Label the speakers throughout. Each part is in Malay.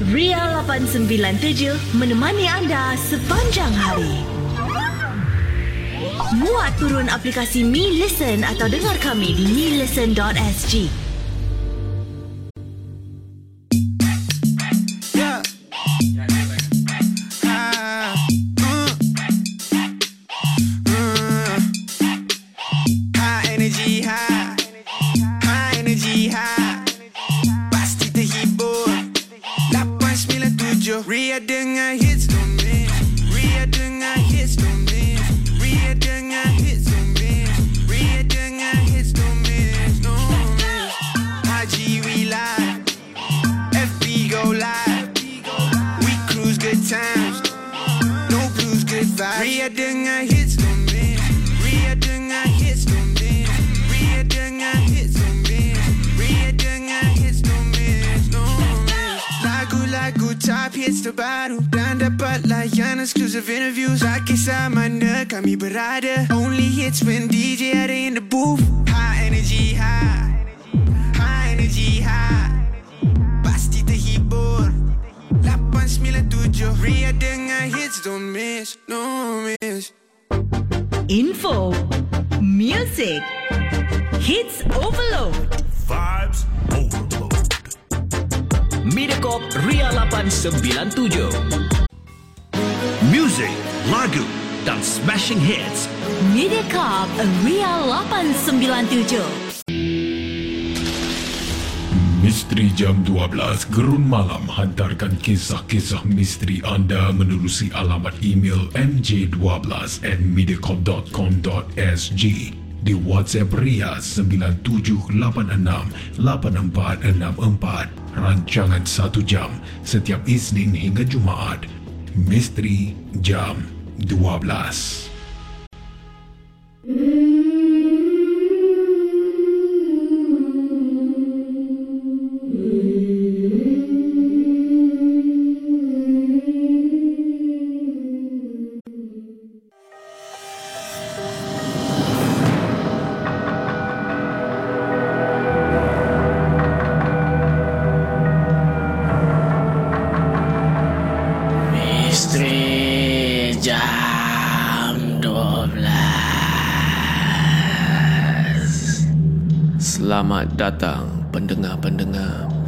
Speaker 1: Ria 897 menemani anda sepanjang hari. Muat turun aplikasi Mi Listen atau dengar kami di milisten.sg.
Speaker 2: interviews. Tak kisah mana kami berada. Only hits when DJ ada in the booth. High energy, high. High energy, high. Pasti terhibur 897 Ria dengan hits Don't miss, no miss
Speaker 1: Info, music, hits overload.
Speaker 3: Vibes Overload. Mediacorp Ria 897. Music, lagu, dan smashing hits.
Speaker 1: Mediacorp Ria 897.
Speaker 4: Misteri Jam 12 Gerun Malam hantarkan kisah-kisah misteri anda menerusi alamat email mj12 at mediacorp.com.sg di WhatsApp Ria 97868464 rancangan 1 jam setiap Isnin hingga Jumaat Misteri Jam 12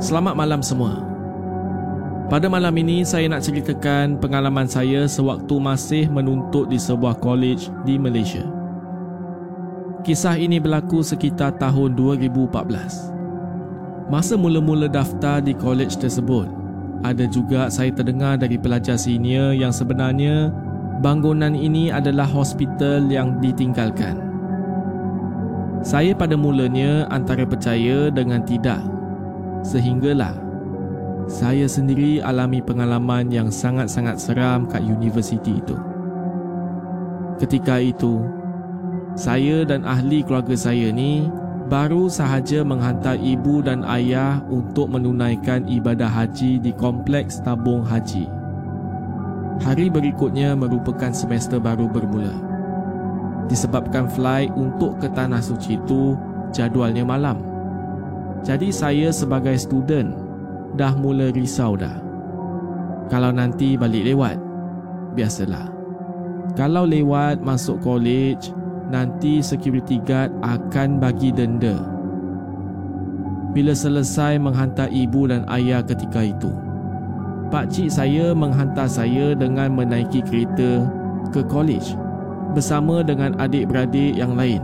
Speaker 5: Selamat malam semua. Pada malam ini saya nak ceritakan pengalaman saya sewaktu masih menuntut di sebuah college di Malaysia. Kisah ini berlaku sekitar tahun 2014. Masa mula-mula daftar di college tersebut, ada juga saya terdengar dari pelajar senior yang sebenarnya bangunan ini adalah hospital yang ditinggalkan. Saya pada mulanya antara percaya dengan tidak. Sehinggalah saya sendiri alami pengalaman yang sangat-sangat seram kat universiti itu. Ketika itu, saya dan ahli keluarga saya ni baru sahaja menghantar ibu dan ayah untuk menunaikan ibadah haji di kompleks tabung haji. Hari berikutnya merupakan semester baru bermula. Disebabkan flight untuk ke Tanah Suci itu jadualnya malam. Jadi saya sebagai student dah mula risau dah. Kalau nanti balik lewat, biasalah. Kalau lewat masuk college, nanti security guard akan bagi denda. Bila selesai menghantar ibu dan ayah ketika itu, Pak Cik saya menghantar saya dengan menaiki kereta ke college bersama dengan adik-beradik yang lain.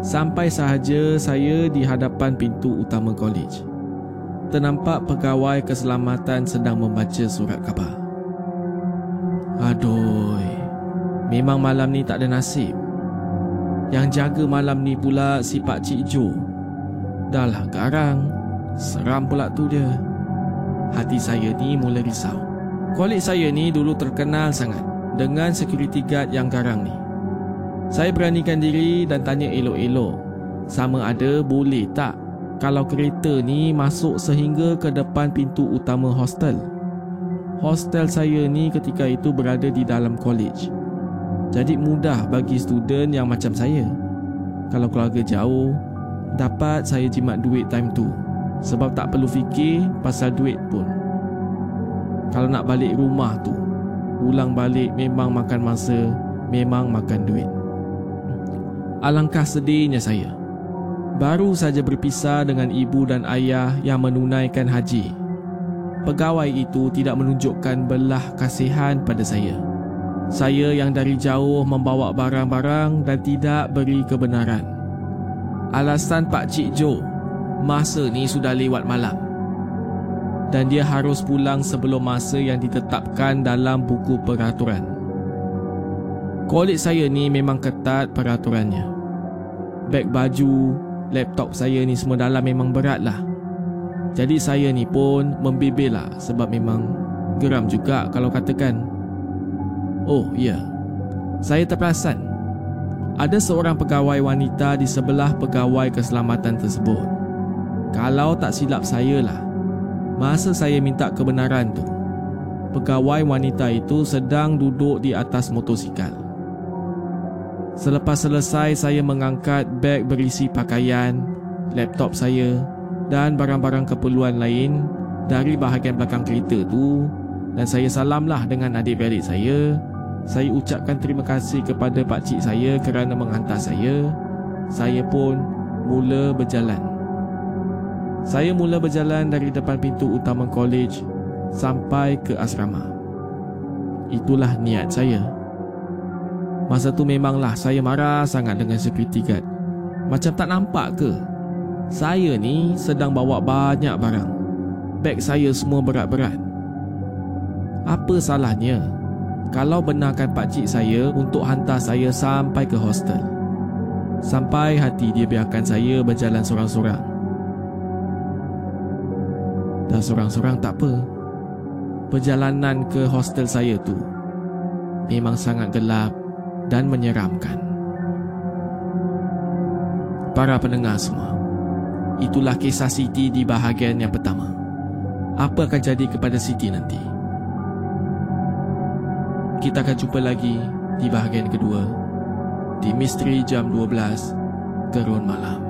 Speaker 5: Sampai sahaja saya di hadapan pintu utama college. Ternampak pegawai keselamatan sedang membaca surat khabar. Aduh, memang malam ni tak ada nasib. Yang jaga malam ni pula si Pak Cik Jo. Dah lah garang, seram pula tu dia. Hati saya ni mula risau. Kolej saya ni dulu terkenal sangat dengan security guard yang garang ni. Saya beranikan diri dan tanya elok-elok sama ada boleh tak kalau kereta ni masuk sehingga ke depan pintu utama hostel. Hostel saya ni ketika itu berada di dalam college. Jadi mudah bagi student yang macam saya. Kalau keluarga jauh, dapat saya jimat duit time tu sebab tak perlu fikir pasal duit pun. Kalau nak balik rumah tu, ulang balik memang makan masa, memang makan duit. Alangkah sedihnya saya. Baru saja berpisah dengan ibu dan ayah yang menunaikan haji. Pegawai itu tidak menunjukkan belah kasihan pada saya. Saya yang dari jauh membawa barang-barang dan tidak beri kebenaran. Alasan Pak Cik Jo masa ni sudah lewat malam dan dia harus pulang sebelum masa yang ditetapkan dalam buku peraturan. Kolej saya ni memang ketat peraturannya. Beg baju, laptop saya ni semua dalam memang berat lah. Jadi saya ni pun membebel lah sebab memang geram juga kalau katakan. Oh ya, saya terperasan. Ada seorang pegawai wanita di sebelah pegawai keselamatan tersebut. Kalau tak silap saya lah Masa saya minta kebenaran tu Pegawai wanita itu sedang duduk di atas motosikal Selepas selesai saya mengangkat beg berisi pakaian Laptop saya Dan barang-barang keperluan lain Dari bahagian belakang kereta tu Dan saya salamlah dengan adik-beradik saya Saya ucapkan terima kasih kepada pakcik saya kerana menghantar saya Saya pun mula berjalan saya mula berjalan dari depan pintu utama college sampai ke asrama. Itulah niat saya. Masa tu memanglah saya marah sangat dengan security guard. Macam tak nampak ke? Saya ni sedang bawa banyak barang. Beg saya semua berat-berat. Apa salahnya kalau benarkan pakcik saya untuk hantar saya sampai ke hostel? Sampai hati dia biarkan saya berjalan sorang-sorang. Dan seorang-seorang tak apa Perjalanan ke hostel saya tu Memang sangat gelap dan menyeramkan. Para pendengar semua Itulah kisah Siti di bahagian yang pertama. Apa akan jadi kepada Siti nanti? Kita akan jumpa lagi di bahagian kedua Di Misteri Jam 12 Gerun Malam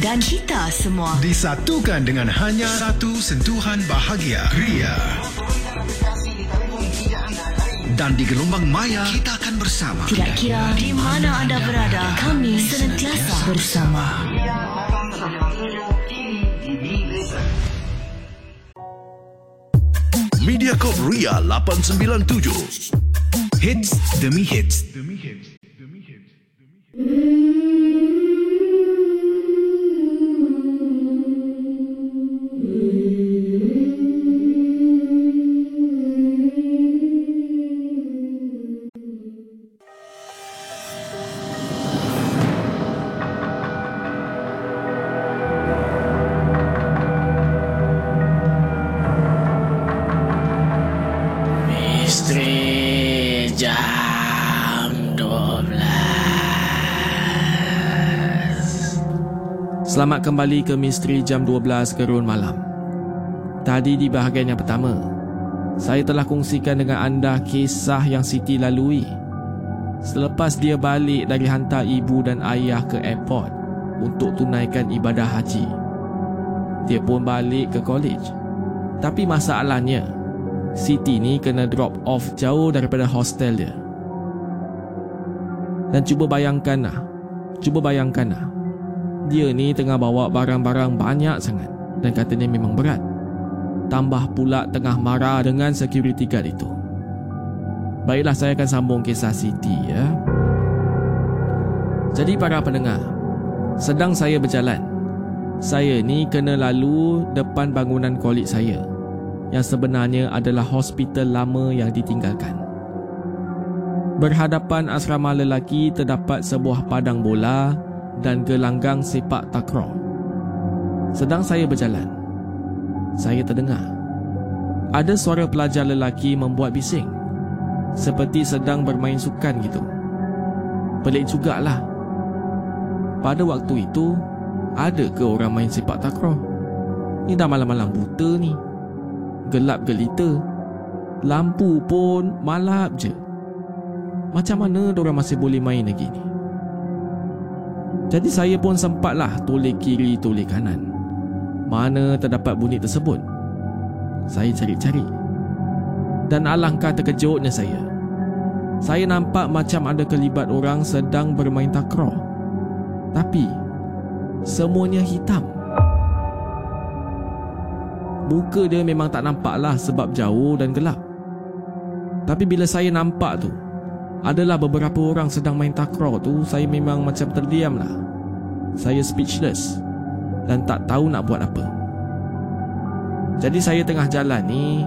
Speaker 1: dan kita semua.
Speaker 4: Disatukan dengan hanya satu sentuhan bahagia. Ria.
Speaker 6: Dan di gelombang maya, kita akan bersama.
Speaker 1: Tidak kira di mana anda berada, kami senantiasa bersama.
Speaker 7: Mediacorp Ria 897.
Speaker 4: Hits demi hits.
Speaker 5: Istri Selamat kembali ke Misteri Jam 12 Gerun Malam Tadi di bahagian yang pertama Saya telah kongsikan dengan anda kisah yang Siti lalui Selepas dia balik dari hantar ibu dan ayah ke airport Untuk tunaikan ibadah haji Dia pun balik ke college Tapi masalahnya Siti ni kena drop off jauh daripada hostel dia. Dan cuba bayangkan lah. Cuba bayangkan lah. Dia ni tengah bawa barang-barang banyak sangat. Dan katanya memang berat. Tambah pula tengah marah dengan security guard itu. Baiklah saya akan sambung kisah Siti ya. Jadi para pendengar. Sedang saya berjalan. Saya ni kena lalu depan bangunan kolej saya yang sebenarnya adalah hospital lama yang ditinggalkan. Berhadapan asrama lelaki terdapat sebuah padang bola dan gelanggang sepak takraw. Sedang saya berjalan, saya terdengar ada suara pelajar lelaki membuat bising seperti sedang bermain sukan gitu. Pelik jugalah. Pada waktu itu, ada ke orang main sepak takraw? Ni dah malam-malam buta ni gelap gelita. Lampu pun malap je. Macam mana orang masih boleh main lagi ni? Jadi saya pun sempatlah toleh kiri toleh kanan. Mana terdapat bunyi tersebut? Saya cari-cari. Dan alangkah terkejutnya saya. Saya nampak macam ada kelibat orang sedang bermain takraw. Tapi semuanya hitam. Muka dia memang tak nampak lah sebab jauh dan gelap. Tapi bila saya nampak tu, adalah beberapa orang sedang main takraw tu, saya memang macam terdiam lah. Saya speechless dan tak tahu nak buat apa. Jadi saya tengah jalan ni,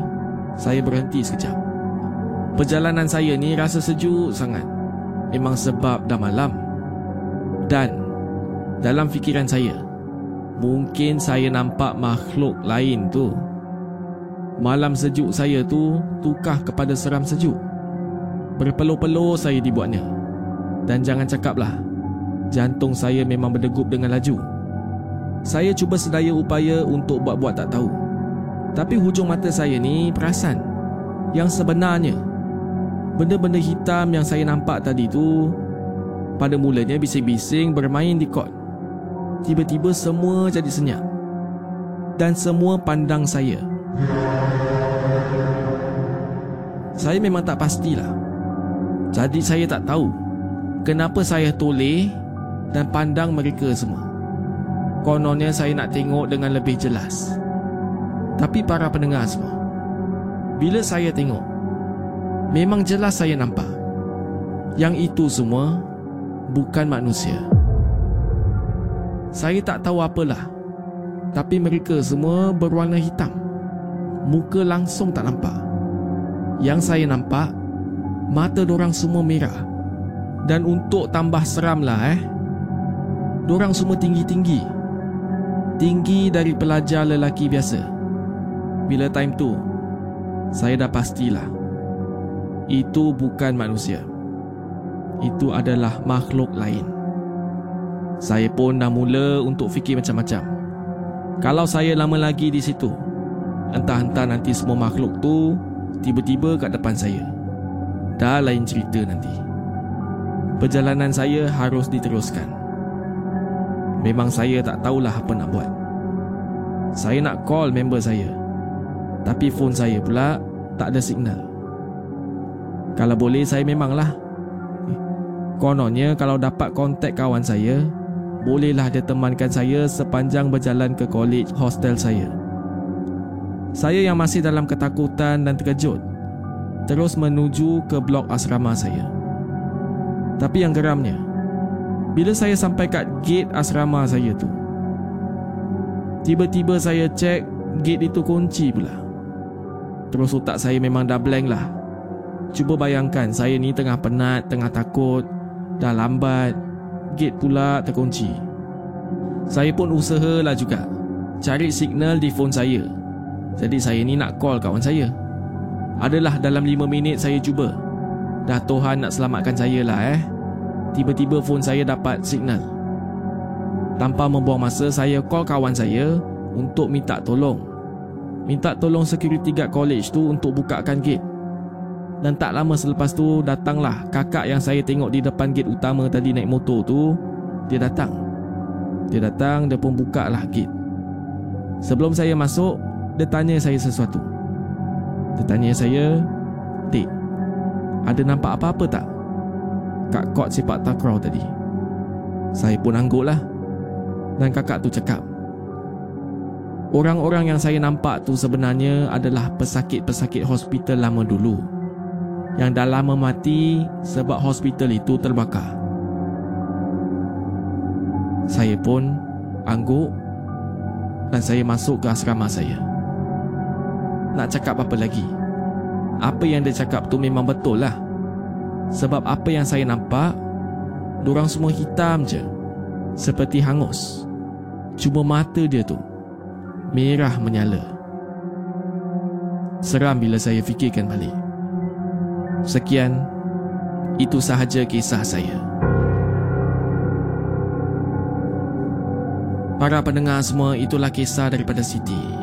Speaker 5: saya berhenti sekejap. Perjalanan saya ni rasa sejuk sangat. Memang sebab dah malam. Dan dalam fikiran saya, Mungkin saya nampak makhluk lain tu. Malam sejuk saya tu tukar kepada seram sejuk. Berpeluh-peluh saya dibuatnya. Dan jangan cakaplah, jantung saya memang berdegup dengan laju. Saya cuba sedaya upaya untuk buat-buat tak tahu. Tapi hujung mata saya ni perasan yang sebenarnya benda-benda hitam yang saya nampak tadi tu pada mulanya bising-bising bermain di kot tiba-tiba semua jadi senyap dan semua pandang saya. Saya memang tak pastilah. Jadi saya tak tahu kenapa saya toleh dan pandang mereka semua. Kononnya saya nak tengok dengan lebih jelas. Tapi para pendengar semua, bila saya tengok, memang jelas saya nampak yang itu semua bukan manusia. Saya tak tahu apalah Tapi mereka semua berwarna hitam Muka langsung tak nampak Yang saya nampak Mata dorang semua merah. Dan untuk tambah seram lah eh. Dorang semua tinggi-tinggi. Tinggi dari pelajar lelaki biasa. Bila time tu Saya dah pastilah Itu bukan manusia. Itu adalah makhluk lain. Saya pun dah mula untuk fikir macam-macam. Kalau saya lama lagi di situ, entah-entah nanti semua makhluk tu tiba-tiba kat depan saya. Dah lain cerita nanti. Perjalanan saya harus diteruskan. Memang saya tak tahulah apa nak buat. Saya nak call member saya. Tapi phone saya pula tak ada signal. Kalau boleh saya memanglah. Kononnya kalau dapat kontak kawan saya, bolehlah dia temankan saya sepanjang berjalan ke college hostel saya. Saya yang masih dalam ketakutan dan terkejut terus menuju ke blok asrama saya. Tapi yang geramnya, bila saya sampai kat gate asrama saya tu, tiba-tiba saya cek gate itu kunci pula. Terus otak saya memang dah blank lah. Cuba bayangkan saya ni tengah penat, tengah takut, dah lambat, gate pula terkunci. Saya pun usahalah juga cari signal di phone saya. Jadi saya ni nak call kawan saya. Adalah dalam 5 minit saya cuba. Dah Tuhan nak selamatkan saya lah eh. Tiba-tiba phone saya dapat signal. Tanpa membuang masa, saya call kawan saya untuk minta tolong. Minta tolong security guard college tu untuk bukakan gate. Dan tak lama selepas tu datanglah kakak yang saya tengok di depan gate utama tadi naik motor tu. Dia datang. Dia datang, dia pun buka lah gate. Sebelum saya masuk, dia tanya saya sesuatu. Dia tanya saya, Dik, ada nampak apa-apa tak? Kat kot sepak takraw tadi. Saya pun angguk lah. Dan kakak tu cakap, Orang-orang yang saya nampak tu sebenarnya adalah pesakit-pesakit hospital lama dulu yang dah lama mati sebab hospital itu terbakar. Saya pun angguk dan saya masuk ke asrama saya. Nak cakap apa lagi? Apa yang dia cakap tu memang betul lah. Sebab apa yang saya nampak, dorang semua hitam je. Seperti hangus. Cuma mata dia tu merah menyala. Seram bila saya fikirkan balik. Sekian, itu sahaja kisah saya. Para pendengar semua, itulah kisah daripada Siti.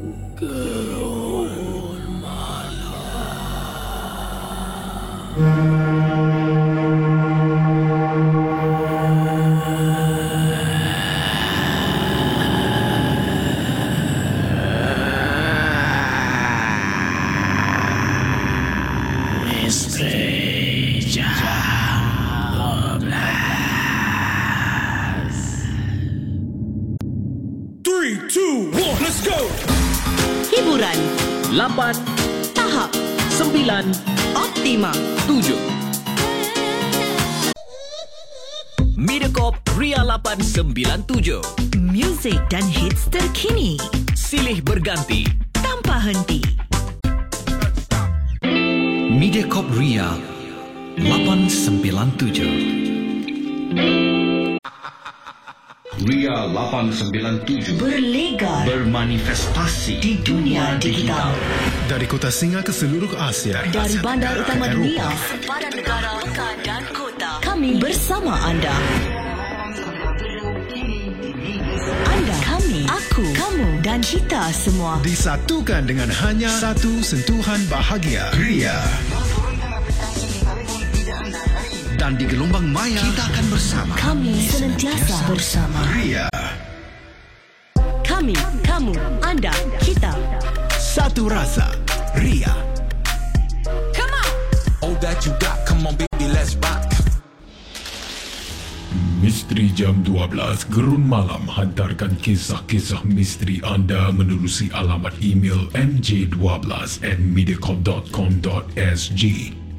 Speaker 5: Gerun
Speaker 7: Three,
Speaker 3: 8,
Speaker 1: tahap
Speaker 3: 9,
Speaker 1: optima
Speaker 3: 7. Mediacorp Ria 897.
Speaker 1: Music dan hits terkini
Speaker 3: Silih berganti.
Speaker 1: tanpa henti.
Speaker 6: Mediacorp Ria 897 Ria 897
Speaker 1: Berlegar
Speaker 6: bermanifestasi
Speaker 1: di dunia digital.
Speaker 4: Dari kota Singa ke seluruh Asia.
Speaker 1: Dari
Speaker 4: Asia
Speaker 1: bandar
Speaker 4: Tenggara
Speaker 1: utama
Speaker 4: ke
Speaker 1: dunia, sempadan negara, pekan dan kota. Kami bersama anda. Anda, kami, aku, kamu dan kita semua.
Speaker 4: Disatukan dengan hanya satu sentuhan bahagia. Ria.
Speaker 6: Dan di gelombang maya kita akan bersama
Speaker 1: Kami senantiasa bersama.
Speaker 4: Ria.
Speaker 1: Kami, kamu, anda, kita.
Speaker 4: Satu rasa. Ria.
Speaker 1: Come on.
Speaker 2: that you got. Come on, baby, let's rock.
Speaker 4: Misteri Jam 12 Gerun Malam hantarkan kisah-kisah misteri anda menerusi alamat email mj12 at mediacorp.com.sg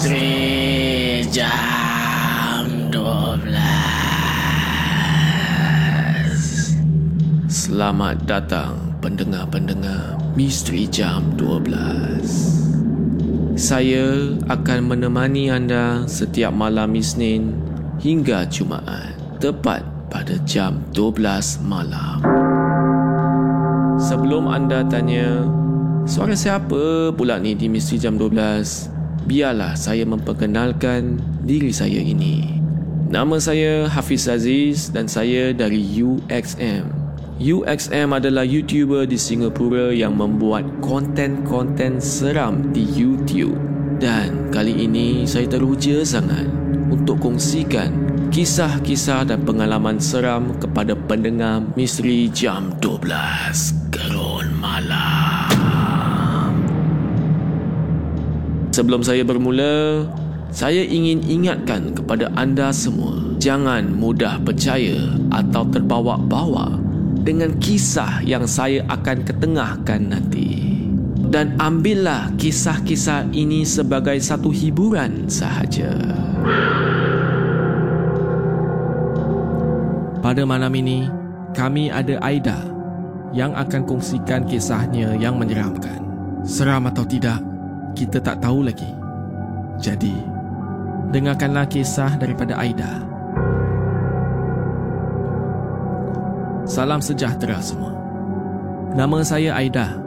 Speaker 5: Misteri jam 12 Selamat datang pendengar-pendengar Misteri jam 12 Saya akan menemani anda setiap malam Isnin hingga Jumaat Tepat pada jam 12 malam. Sebelum anda tanya Suara siapa pula ni di Misteri Jam 12? Biarlah saya memperkenalkan diri saya ini. Nama saya Hafiz Aziz dan saya dari UXM. UXM adalah YouTuber di Singapura yang membuat konten-konten seram di YouTube. Dan kali ini saya teruja sangat untuk kongsikan kisah-kisah dan pengalaman seram kepada pendengar Misteri Jam 12 Gerun Malam. Sebelum saya bermula, saya ingin ingatkan kepada anda semua, jangan mudah percaya atau terbawa-bawa dengan kisah yang saya akan ketengahkan nanti. Dan ambillah kisah-kisah ini sebagai satu hiburan sahaja. Pada malam ini, kami ada Aida yang akan kongsikan kisahnya yang menyeramkan. Seram atau tidak, kita tak tahu lagi. Jadi, dengarkanlah kisah daripada Aida. Salam sejahtera semua. Nama saya Aida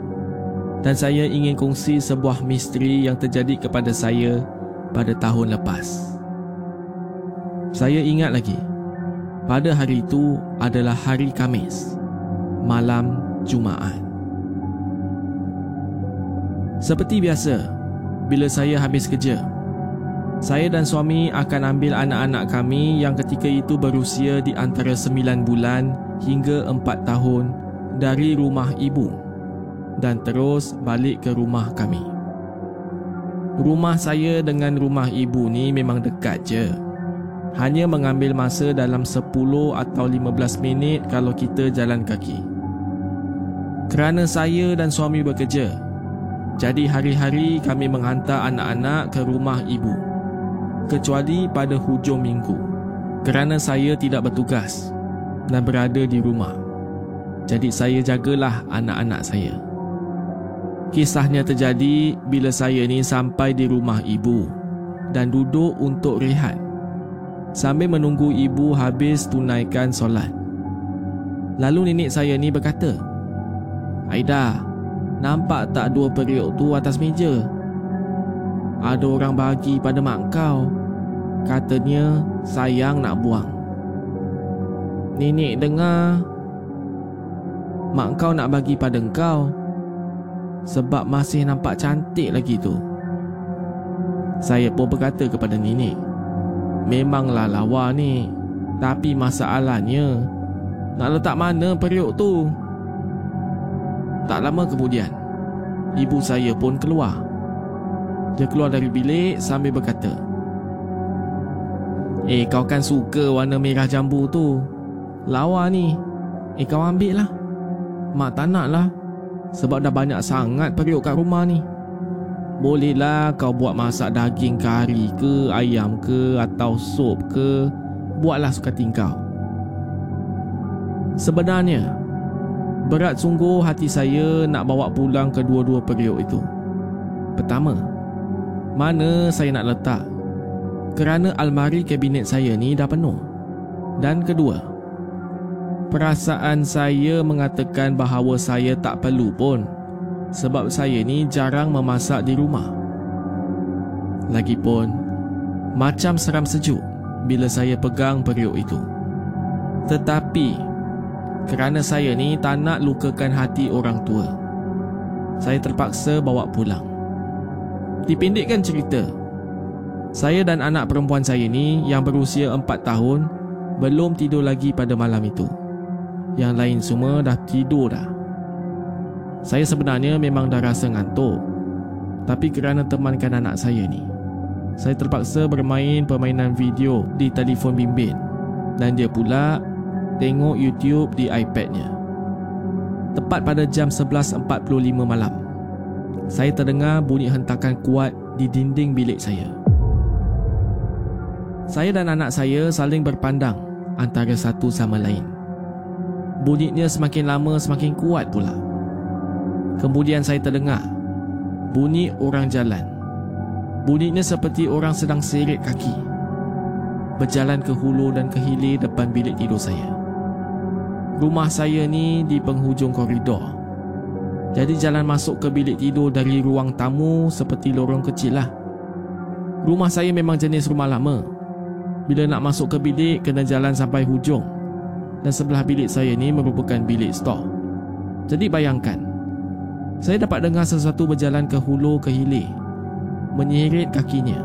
Speaker 5: dan saya ingin kongsi sebuah misteri yang terjadi kepada saya pada tahun lepas. Saya ingat lagi, pada hari itu adalah hari Kamis, malam Jumaat. Seperti biasa, bila saya habis kerja, saya dan suami akan ambil anak-anak kami yang ketika itu berusia di antara 9 bulan hingga 4 tahun dari rumah ibu dan terus balik ke rumah kami. Rumah saya dengan rumah ibu ni memang dekat je. Hanya mengambil masa dalam 10 atau 15 minit kalau kita jalan kaki. Kerana saya dan suami bekerja, jadi hari-hari kami menghantar anak-anak ke rumah ibu. Kecuali pada hujung minggu. Kerana saya tidak bertugas dan berada di rumah. Jadi saya jagalah anak-anak saya. Kisahnya terjadi bila saya ni sampai di rumah ibu dan duduk untuk rehat sambil menunggu ibu habis tunaikan solat. Lalu nenek saya ni berkata, Aida, nampak tak dua periuk tu atas meja? Ada orang bagi pada mak kau. Katanya sayang nak buang. Nenek dengar mak kau nak bagi pada kau sebab masih nampak cantik lagi tu. Saya pun berkata kepada nenek, memanglah lawa ni, tapi masalahnya nak letak mana periuk tu? Tak lama kemudian, ibu saya pun keluar. Dia keluar dari bilik sambil berkata, Eh kau kan suka warna merah jambu tu. Lawa ni. Eh kau ambil lah Mak tak nak lah Sebab dah banyak sangat periuk kat rumah ni. Bolehlah kau buat masak daging kari ke Ayam ke Atau sup ke. Buatlah suka tingkau. Sebenarnya Berat sungguh hati saya Nak bawa pulang kedua-dua periuk itu Pertama Mana saya nak letak kerana almari kabinet saya ni dah penuh. Dan kedua, Perasaan saya mengatakan bahawa saya tak perlu pun sebab saya ni jarang memasak di rumah. Lagipun, macam seram sejuk bila saya pegang periuk itu. Tetapi, kerana saya ni tak nak lukakan hati orang tua, saya terpaksa bawa pulang. Dipendekkan cerita, saya dan anak perempuan saya ni yang berusia 4 tahun belum tidur lagi pada malam itu. Yang lain semua dah tidur dah. Saya sebenarnya memang dah rasa ngantuk. Tapi kerana temankan anak saya ni, saya terpaksa bermain permainan video di telefon bimbit dan dia pula tengok YouTube di iPadnya. Tepat pada jam 11.45 malam, saya terdengar bunyi hentakan kuat di dinding bilik saya. Saya dan anak saya saling berpandang antara satu sama lain. Bunyinya semakin lama semakin kuat pula. Kemudian saya terdengar bunyi orang jalan. Bunyinya seperti orang sedang seret kaki. Berjalan ke hulu dan ke hilir depan bilik tidur saya. Rumah saya ni di penghujung koridor. Jadi jalan masuk ke bilik tidur dari ruang tamu seperti lorong kecil lah. Rumah saya memang jenis rumah lama. Bila nak masuk ke bilik, kena jalan sampai hujung dan sebelah bilik saya ni merupakan bilik stor. Jadi bayangkan, saya dapat dengar sesuatu berjalan ke hulu ke hilir, menyeret kakinya.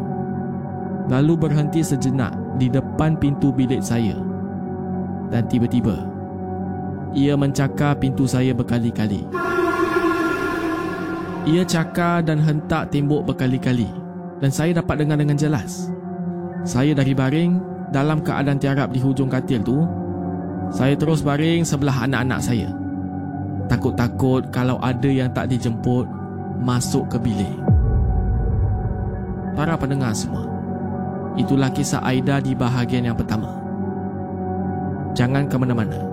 Speaker 5: Lalu berhenti sejenak di depan pintu bilik saya. Dan tiba-tiba, ia mencakar pintu saya berkali-kali. Ia cakar dan hentak tembok berkali-kali dan saya dapat dengar dengan jelas. Saya dari baring dalam keadaan tiarap di hujung katil tu saya terus baring sebelah anak-anak saya. Takut-takut kalau ada yang tak dijemput masuk ke bilik. Para pendengar semua, itulah kisah Aida di bahagian yang pertama. Jangan ke mana-mana.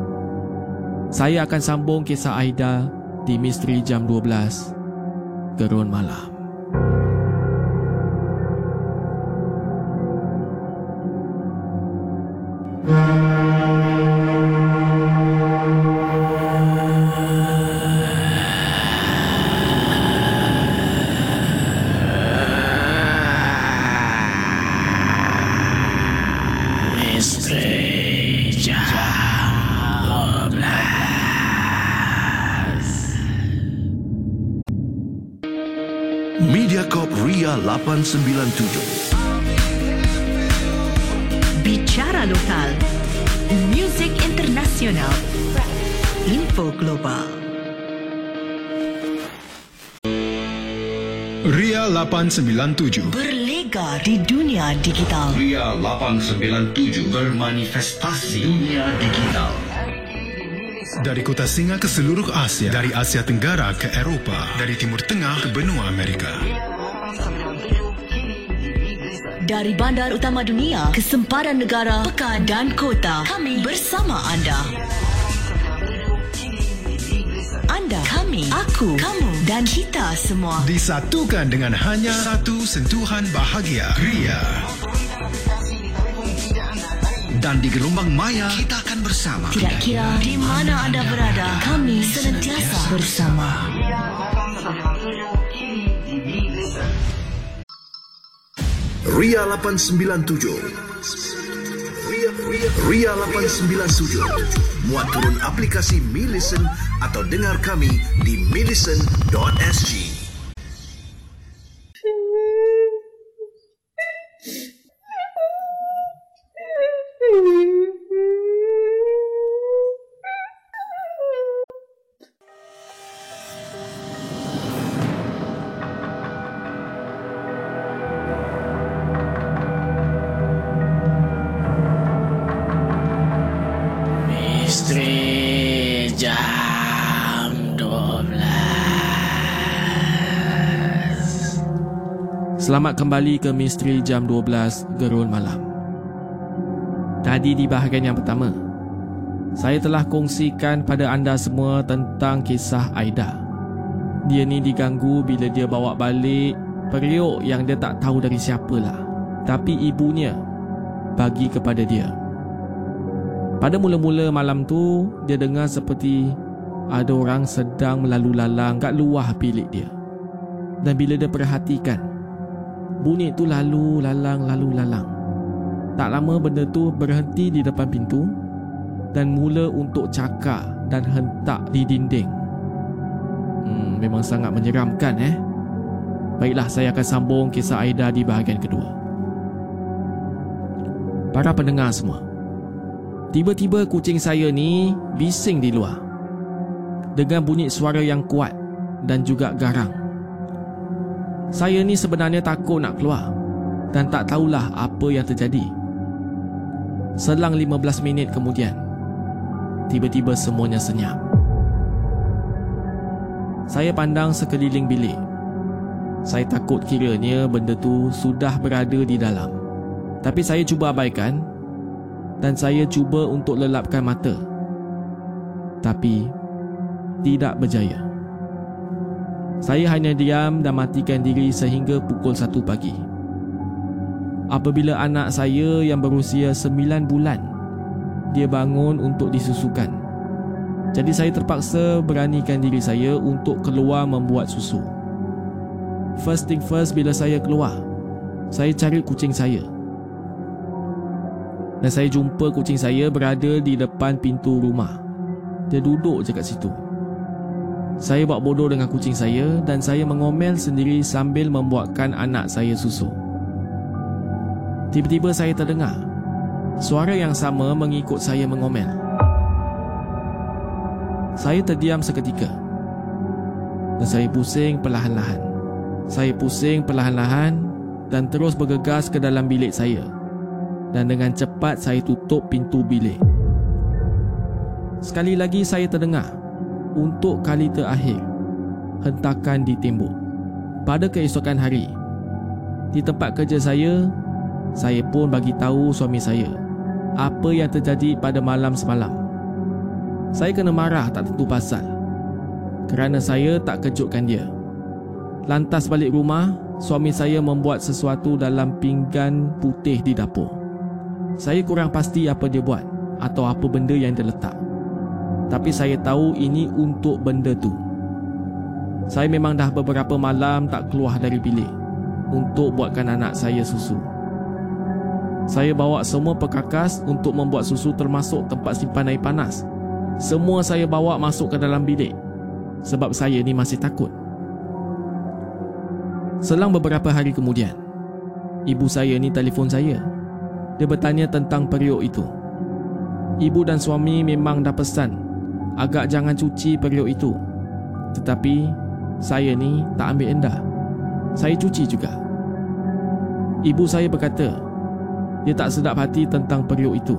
Speaker 5: Saya akan sambung kisah Aida di Misteri Jam 12 Gerun Malam.
Speaker 7: Mediacorp 897.
Speaker 1: Bicara lokal, muzik internasional, info global.
Speaker 8: Ria 897
Speaker 1: Berlegar di dunia digital.
Speaker 6: Ria 897 bermanifestasi dunia digital.
Speaker 8: Dari kota singa ke seluruh Asia, dari Asia Tenggara ke Eropah, dari Timur Tengah ke benua Amerika.
Speaker 1: Dari bandar utama dunia ke sempadan negara, pekan dan kota, kami bersama anda. Anda, kami, aku, kamu dan kita semua.
Speaker 8: Disatukan dengan hanya satu sentuhan bahagia. Ria.
Speaker 6: Dan di gelombang maya, kita akan bersama.
Speaker 1: Tidak kira di mana anda berada, kami senantiasa bersama.
Speaker 7: Ria 897. Ria, Ria, Ria 897. Muat turun aplikasi Mi Listen atau dengar kami di milisten.sg.
Speaker 5: Selamat kembali ke Misteri Jam 12 Gerun Malam. Tadi di bahagian yang pertama Saya telah kongsikan pada anda semua tentang kisah Aida. Dia ni diganggu bila dia bawa balik periuk yang dia tak tahu dari siapalah. Tapi ibunya bagi kepada dia. Pada mula-mula malam tu, dia dengar seperti ada orang sedang melalu lalang kat luar bilik dia. Dan bila dia perhatikan, bunyi tu lalu lalang lalu lalang. Tak lama benda tu berhenti di depan pintu dan mula untuk cakap dan hentak di dinding. Hmm, memang sangat menyeramkan eh. Baiklah, saya akan sambung kisah Aida di bahagian kedua. Para pendengar semua, tiba-tiba kucing saya ni bising di luar dengan bunyi suara yang kuat dan juga garang. Saya ni sebenarnya takut nak keluar dan tak tahulah apa yang terjadi. Selang 15 minit kemudian, tiba-tiba semuanya senyap. Saya pandang sekeliling bilik. Saya takut kiranya benda tu sudah berada di dalam. Tapi saya cuba abaikan dan saya cuba untuk lelapkan mata. Tapi tidak berjaya. Saya hanya diam dan matikan diri sehingga pukul 1 pagi. Apabila anak saya yang berusia 9 bulan dia bangun untuk disusukan. Jadi saya terpaksa beranikan diri saya untuk keluar membuat susu. First thing first bila saya keluar, saya cari kucing saya. Dan saya jumpa kucing saya berada di depan pintu rumah. Dia duduk je kat situ. Saya buat bodoh dengan kucing saya dan saya mengomel sendiri sambil membuatkan anak saya susu. Tiba-tiba saya terdengar suara yang sama mengikut saya mengomel. Saya terdiam seketika dan saya pusing perlahan-lahan. Saya pusing perlahan-lahan dan terus bergegas ke dalam bilik saya. Dan dengan cepat saya tutup pintu bilik. Sekali lagi saya terdengar untuk kali terakhir hentakan di tembok. Pada keesokan hari, di tempat kerja saya, saya pun bagi tahu suami saya apa yang terjadi pada malam semalam. Saya kena marah tak tentu pasal kerana saya tak kejutkan dia. Lantas balik rumah, suami saya membuat sesuatu dalam pinggan putih di dapur. Saya kurang pasti apa dia buat atau apa benda yang dia letak. Tapi saya tahu ini untuk benda tu. Saya memang dah beberapa malam tak keluar dari bilik untuk buatkan anak saya susu. Saya bawa semua perkakas untuk membuat susu termasuk tempat simpan air panas. Semua saya bawa masuk ke dalam bilik sebab saya ni masih takut. Selang beberapa hari kemudian, ibu saya ni telefon saya. Dia bertanya tentang periuk itu. Ibu dan suami memang dah pesan agak jangan cuci periuk itu. Tetapi saya ni tak ambil endah. Saya cuci juga. Ibu saya berkata, dia tak sedap hati tentang periuk itu.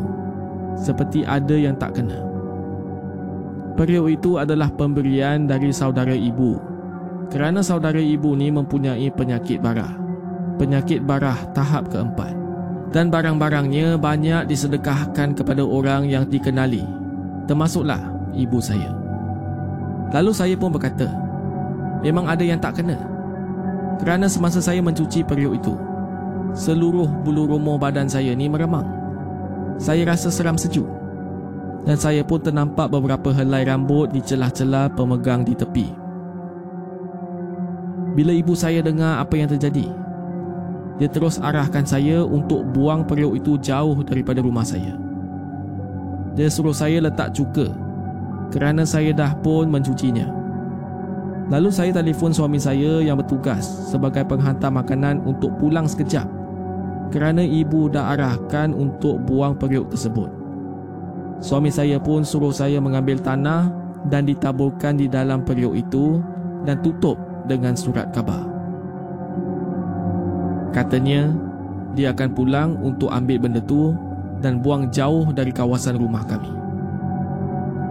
Speaker 5: Seperti ada yang tak kena. Periuk itu adalah pemberian dari saudara ibu. Kerana saudara ibu ni mempunyai penyakit barah. Penyakit barah tahap keempat. Dan barang-barangnya banyak disedekahkan kepada orang yang dikenali. Termasuklah ibu saya. Lalu saya pun berkata, memang ada yang tak kena. Kerana semasa saya mencuci periuk itu, seluruh bulu roma badan saya ni meremang. Saya rasa seram sejuk. Dan saya pun ternampak beberapa helai rambut di celah-celah pemegang di tepi. Bila ibu saya dengar apa yang terjadi, dia terus arahkan saya untuk buang periuk itu jauh daripada rumah saya. Dia suruh saya letak cuka kerana saya dah pun mencucinya. Lalu saya telefon suami saya yang bertugas sebagai penghantar makanan untuk pulang sekejap kerana ibu dah arahkan untuk buang periuk tersebut. Suami saya pun suruh saya mengambil tanah dan ditaburkan di dalam periuk itu dan tutup dengan surat khabar. Katanya, dia akan pulang untuk ambil benda tu dan buang jauh dari kawasan rumah kami.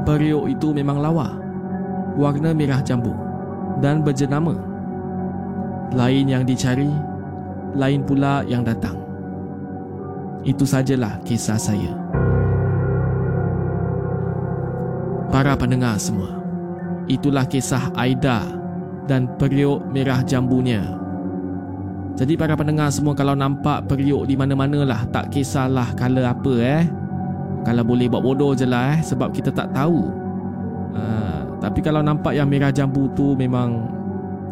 Speaker 5: Periuk itu memang lawa. Warna merah jambu Dan berjenama. Lain yang dicari Lain pula yang datang. Itu sajalah kisah saya. Para pendengar semua Itulah kisah Aida Dan periuk merah jambunya. Jadi para pendengar semua Kalau nampak periuk di mana-mana lah Tak kisahlah kala apa eh Kalau boleh buat bodoh je lah eh Sebab kita tak tahu. Uh, Tapi kalau nampak yang merah jambu tu Memang